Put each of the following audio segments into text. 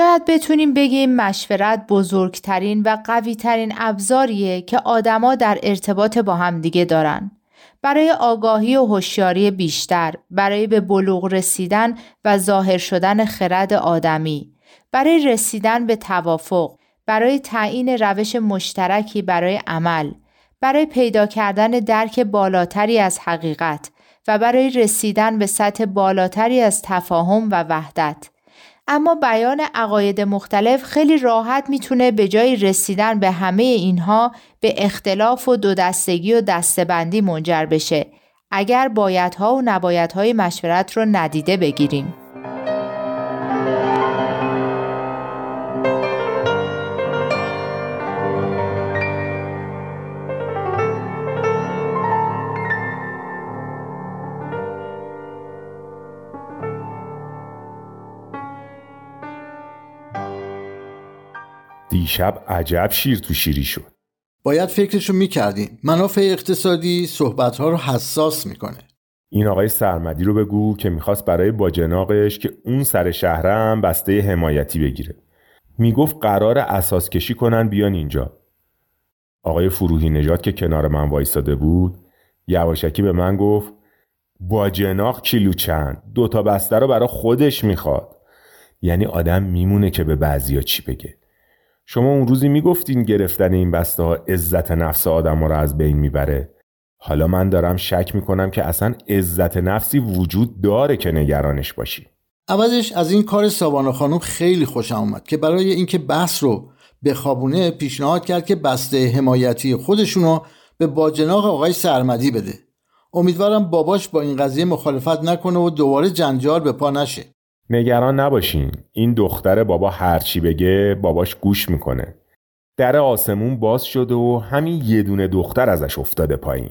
شاید بتونیم بگیم مشورت بزرگترین و قویترین ابزاریه که آدما در ارتباط با همدیگه دارن. برای آگاهی و هوشیاری بیشتر، برای به بلوغ رسیدن و ظاهر شدن خرد آدمی، برای رسیدن به توافق، برای تعیین روش مشترکی برای عمل، برای پیدا کردن درک بالاتری از حقیقت و برای رسیدن به سطح بالاتری از تفاهم و وحدت. اما بیان عقاید مختلف خیلی راحت می‌تونه به جای رسیدن به همه اینها به اختلاف و دو دستگی و دستبندی منجر بشه اگر بایدها و نبایدهای مشورت رو ندیده بگیریم. دیشب عجب شیر تو شیری شد. باید فکرشو می‌کردیم منافع اقتصادی صحبتها رو حساس می‌کنه. این آقای سرمدی رو بگو که می‌خواست برای باجناقش که اون سر شهرم بسته حمایتی بگیره. می‌گفت قرار اساس کشی کنن بیان اینجا. آقای فروهی نجات که کنار من وایستاده بود یواشکی به من گفت باجناق کیلو چند؟ دوتا بسته رو برا خودش می‌خواد. یعنی آدم میمونه که به بعضیا چی بگه. شما اون روزی می‌گفتین گرفتن این بسته ها عزت نفس آدم رو از بین می‌بره. حالا من دارم شک می‌کنم که اصلا عزت نفسی وجود داره که نگرانش باشی. عوضش از این کار سابانا خانم خیلی خوشم اومد که برای اینکه بحث رو به خوابونه پیشنهاد کرد که بسته حمایتی خودشونو به باجناق آقای سرمدی بده. امیدوارم باباش با این قضیه مخالفت نکنه و دوباره جنجال به پا نشه. نگران نباشین. این دختر بابا هرچی بگه باباش گوش می‌کنه. در آسمون باز شده و همین یه دونه دختر ازش افتاده پایین.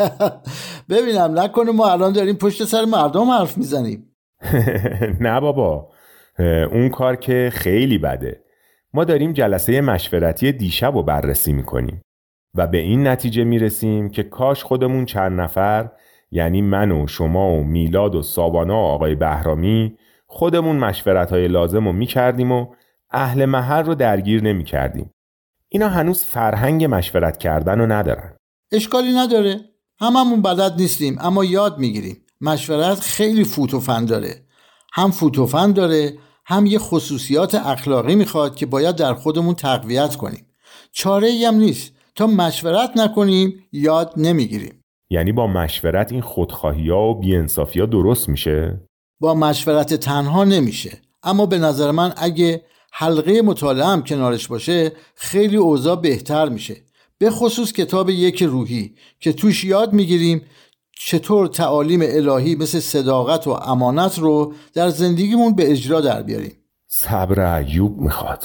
ببینم نکنه ما الان داریم پشت سر مردم حرف می‌زنیم. نه بابا. اون کار که خیلی بده. ما داریم جلسه مشورتی دیشب رو بررسی می‌کنیم و به این نتیجه می‌رسیم که کاش خودمون چند نفر یعنی من و شما و میلاد و ساوانا و آقای بهرامی خودمون مشورت های لازم رو می‌کردیم و اهل محل رو درگیر نمی‌کردیم. اینا هنوز فرهنگ مشورت کردن رو ندارن. اشکالی نداره. هممون بلد نیستیم اما یاد می‌گیریم. مشورت خیلی فوتوفن داره. هم فوتوفن داره هم یه خصوصیات اخلاقی می‌خواد که باید در خودمون تقویت کنیم. چاره ای هم نیست. تا مشورت نکنیم یاد نمی‌گیریم. یعنی با مشورت این خودخواهی ها و بیانصافی ها درست میشه؟ با مشورت تنها نمیشه. اما به نظر من اگه حلقه مطالعه هم کنارش باشه خیلی اوضاع بهتر میشه. به خصوص کتاب یک روحی که توش یاد می‌گیریم چطور تعالیم الهی مثل صداقت و امانت رو در زندگیمون به اجرا در بیاریم. صبر ایوب می‌خواد.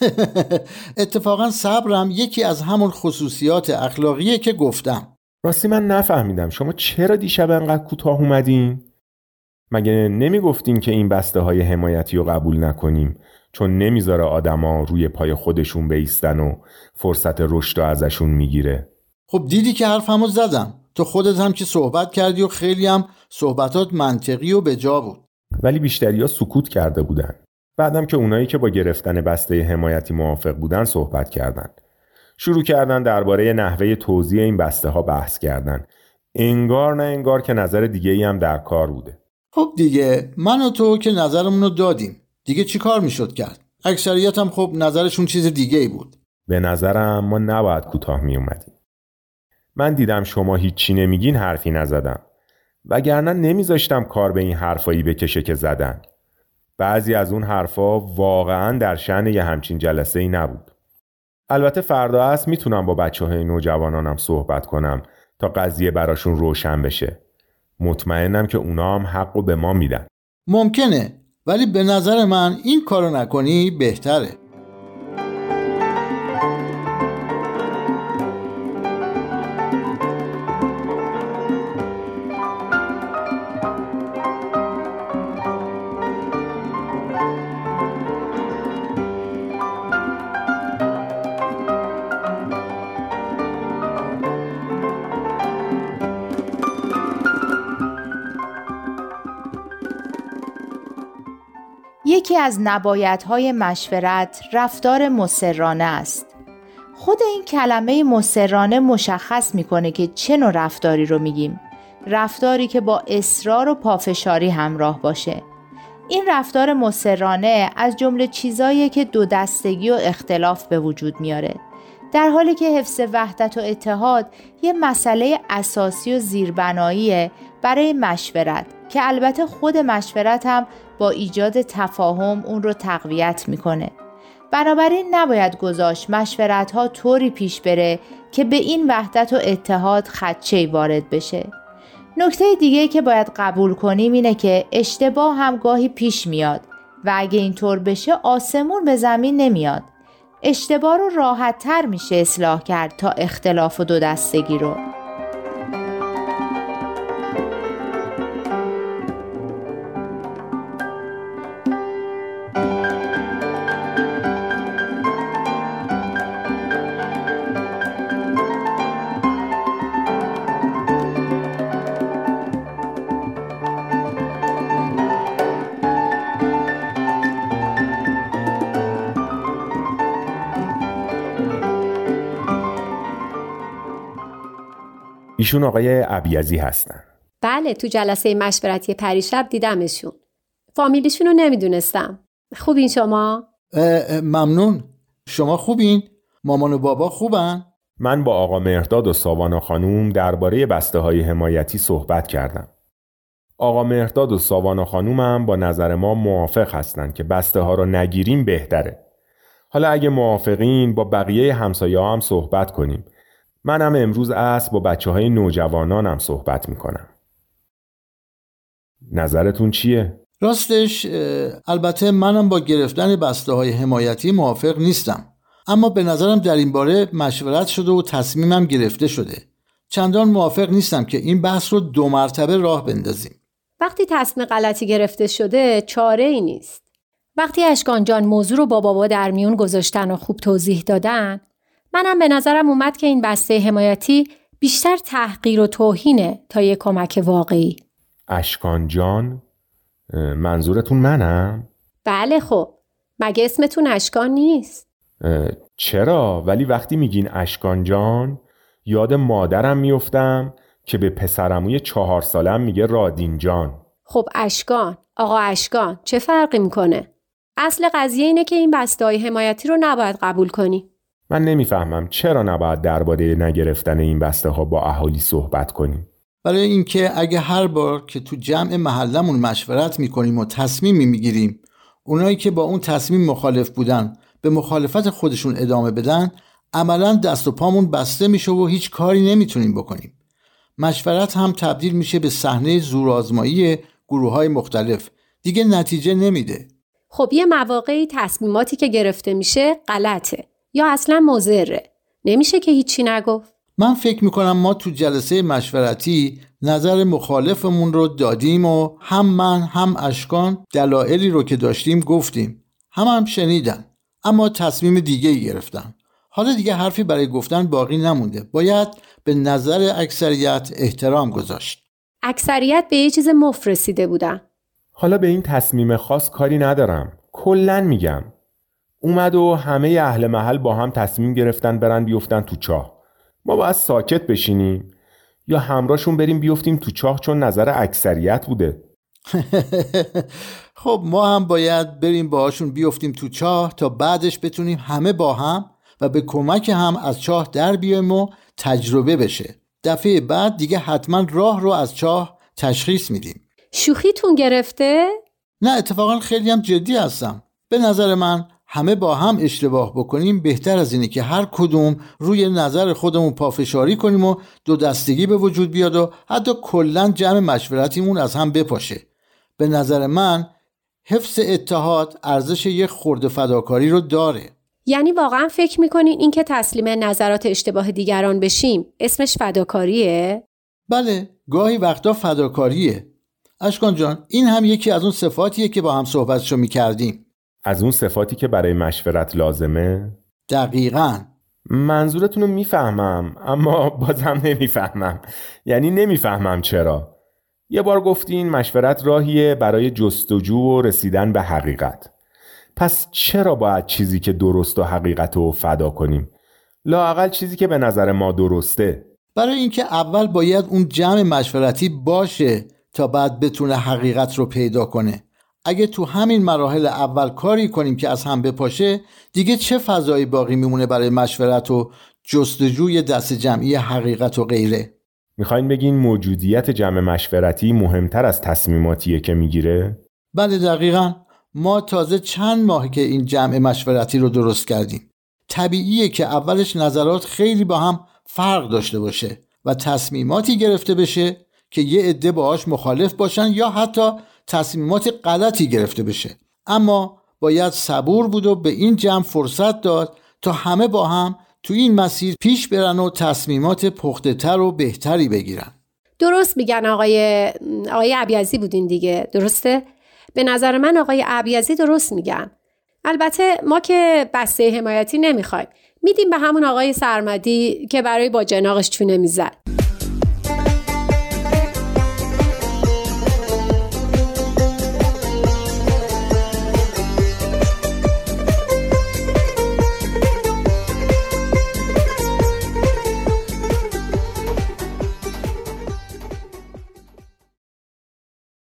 اتفاقا صبرم یکی از همون خصوصیات اخلاقیه که گفتم. راستی من نفهمیدم شما چرا دیشب انقدر کوتاه اومدین؟ مگه نمی‌گفتین که این بسته های حمایتی رو قبول نکنیم؟ چون نمی‌ذاره آدما روی پای خودشون بیستن و فرصت رشد ازشون می‌گیره. خب دیدی که حرفمو زدم. تو خودت هم که صحبت کردی و خیلی هم صحبتات منطقی و به جا بود. ولی بیشتری ها سکوت کرده بودن. بعدم که اونایی که با گرفتن بسته حمایتی موافق بودن صحبت کردن. شروع کردن درباره نحوه توزیع این بسته ها بحث کردن. انگار نه انگار که نظر دیگه ای هم در کار بوده. خب دیگه من و تو که نظرمون رو دادیم. دیگه چی کار می‌شد کرد؟ اکثریت هم خب نظرشون چیز دیگه ای بود. به نظرم ما نباید کوتاه می اومدیم من دیدم شما هیچی نمیگین حرفی نزدم. وگرنه نمیذاشتم کار به این حرفایی بکشه که زدن. بعضی از اون حرفا واقعا در شن یه همچین جلسه ای نبود. البته فردا هست می‌تونم با بچه های نوجوانانم صحبت کنم تا قضیه براشون روشن بشه. مطمئنم که اونا هم حق به ما میدن. ممکنه ولی به نظر من این کارو نکنی بهتره. یکی از نبایدهای مشورت رفتار مسررانه است. خود این کلمه مسررانه مشخص می‌کنه که چه نوع رفتاری رو میگیم. رفتاری که با اصرار و پافشاری همراه باشه. این رفتار مسررانه از جمله چیزایی که دو دستگی و اختلاف به وجود میاره. در حالی که حفظ وحدت و اتحاد یه مسئله اساسی و زیربناییه برای مشورت که البته خود مشورت هم با ایجاد تفاهم اون رو تقویت می‌کنه. بنابراین نباید گذاشت مشورت ها طوری پیش بره که به این وحدت و اتحاد خدچه وارد بشه. نکته دیگه که باید قبول کنیم اینه که اشتباه هم گاهی پیش میاد و اگه اینطور بشه آسمون به زمین نمیاد. اشتباه رو راحت تر میشه اصلاح کرد تا اختلاف و دو دستگی رو. ایشون آقای عبیزی هستن. بله تو جلسه مشورتی پریشب دیدمشون. فامیلیشون رو نمی‌دونستم. خوبین شما؟ ممنون. شما خوبین؟ مامان و بابا خوبن؟ من با آقا مهرداد و ساوانا خانوم درباره بسته های حمایتی صحبت کردم. آقا مهرداد و ساوانا خانومم با نظر ما موافق هستند که بسته ها رو نگیریم بهتره. حالا اگه موافقین با بقیه همسایه هم صحبت کنیم. منم امروز است با بچه های نوجوانانم صحبت می‌کنم. نظرتون چیه؟ راستش البته منم با گرفتن بسته های حمایتی موافق نیستم. اما به نظرم در این باره مشورت شده و تصمیمم گرفته شده. چندان موافق نیستم که این بحث رو دو مرتبه راه بندازیم. وقتی تصمیم غلطی گرفته شده چاره ای نیست. وقتی اشکان جان موضوع رو با بابا در میون گذاشتن و خوب توضیح دادن منم به نظرم اومد که این بسته حمایتی بیشتر تحقیر و توهینه تا یه کمک واقعی اشکان جان منظورتون منم؟ بله خب مگه اسمتون اشکان نیست؟ چرا؟ ولی وقتی میگین اشکان جان یاد مادرم میفتم که به پسرموی چهار سالم میگه رادین جان خب اشکان آقا اشکان چه فرقی می‌کنه؟ اصل قضیه اینه که این بسته حمایتی رو نباید قبول کنی من نمی‌فهمم چرا نباید درباره نگرفتن این بسته ها با اهالی صحبت کنیم. برای اینکه اگه هر بار که تو جمع محلمون مشورت می‌کنیم و تصمیمی می‌گیریم اونایی که با اون تصمیم مخالف بودن به مخالفت خودشون ادامه بدن عملا دست و پامون بسته میشه و هیچ کاری نمی‌تونیم بکنیم. مشورت هم تبدیل میشه به صحنه زورآزمایی گروه های مختلف. دیگه نتیجه نمیده. خب یه مواقعی تصمیماتی که گرفته میشه غلطه. یا اصلا مزره نمیشه که هیچی نگفت. من فکر می‌کنم ما تو جلسه مشورتی نظر مخالفمون رو دادیم و هم من هم اشکان دلایلی رو که داشتیم گفتیم. هم هم شنیدن. اما تصمیم دیگه ای گرفتن. حالا دیگه حرفی برای گفتن باقی نمونده. باید به نظر اکثریت احترام گذاشت. اکثریت به یه چیز مفرسیده بودن. حالا به این تصمیم خاص کاری ندارم. کلا میگم. اومد و همه اهل محل با هم تصمیم گرفتن برن بیفتن تو چاه. ما باید ساکت بشینیم. یا همراهشون بریم بیفتیم تو چاه چون نظر اکثریت بوده. خب ما هم باید بریم باهاشون بیفتیم تو چاه تا بعدش بتونیم همه با هم و به کمک هم از چاه در بیایم و تجربه بشه. دفعه بعد دیگه حتما راه رو از چاه تشخیص میدیم. شوخیتون گرفته؟ نه اتفاقا خیلی هم جدی هستم. به نظر من همه با هم اشتباه بکنیم بهتر از اینه که هر کدوم روی نظر خودمون پافشاری کنیم و دو دستگی به وجود بیاد و حتی کلا جمع مشورتیمون از هم بپاشه. به نظر من حفظ اتحاد ارزش یک خورده فداکاری رو داره. یعنی واقعا فکر می‌کنین اینکه تسلیم نظرات اشتباه دیگران بشیم اسمش فداکاریه؟ بله گاهی وقتا فداکاریه. اشکان جان این هم یکی از اون صفاتیه که با هم صحبتشو می‌کردیم. از اون صفاتی که برای مشورت لازمه؟ دقیقا. منظورتون رو می‌فهمم اما بازم نمی‌فهمم. یعنی نمی‌فهمم چرا. یه بار گفتین مشورت راهیه برای جستجو و رسیدن به حقیقت. پس چرا باید چیزی که درست و حقیقت رو فدا کنیم؟ لاقل چیزی که به نظر ما درسته. برای اینکه اول باید اون جمع مشورتی باشه تا بعد بتونه حقیقت رو پیدا کنه. اگه تو همین مراحل اول کاری کنیم که از هم بپاشه دیگه چه فضایی باقی میمونه برای مشورت و جستجوی دست جمعی حقیقت و غیره؟ می‌خواین بگین موجودیت جمع مشورتی مهمتر از تصمیماتیه که می‌گیره؟ بله دقیقا. ما تازه چند ماه که این جمع مشورتی رو درست کردیم. طبیعیه که اولش نظرات خیلی با هم فرق داشته باشه و تصمیماتی گرفته بشه که یه عده باهاش مخالف باشن یا حتی تصمیمات غلطی گرفته بشه. اما باید صبور بود و به این جمع فرصت داد تا همه با هم تو این مسیر پیش برن و تصمیمات پخته تر و بهتری بگیرن. درست میگن آقای آقای عبیزی بودین دیگه درسته؟ به نظر من آقای عبیزی درست میگن. البته ما که بسته حمایتی نمی‌خوایم. میدیم به همون آقای سرمدی که برای با جناقش چونه می‌زد.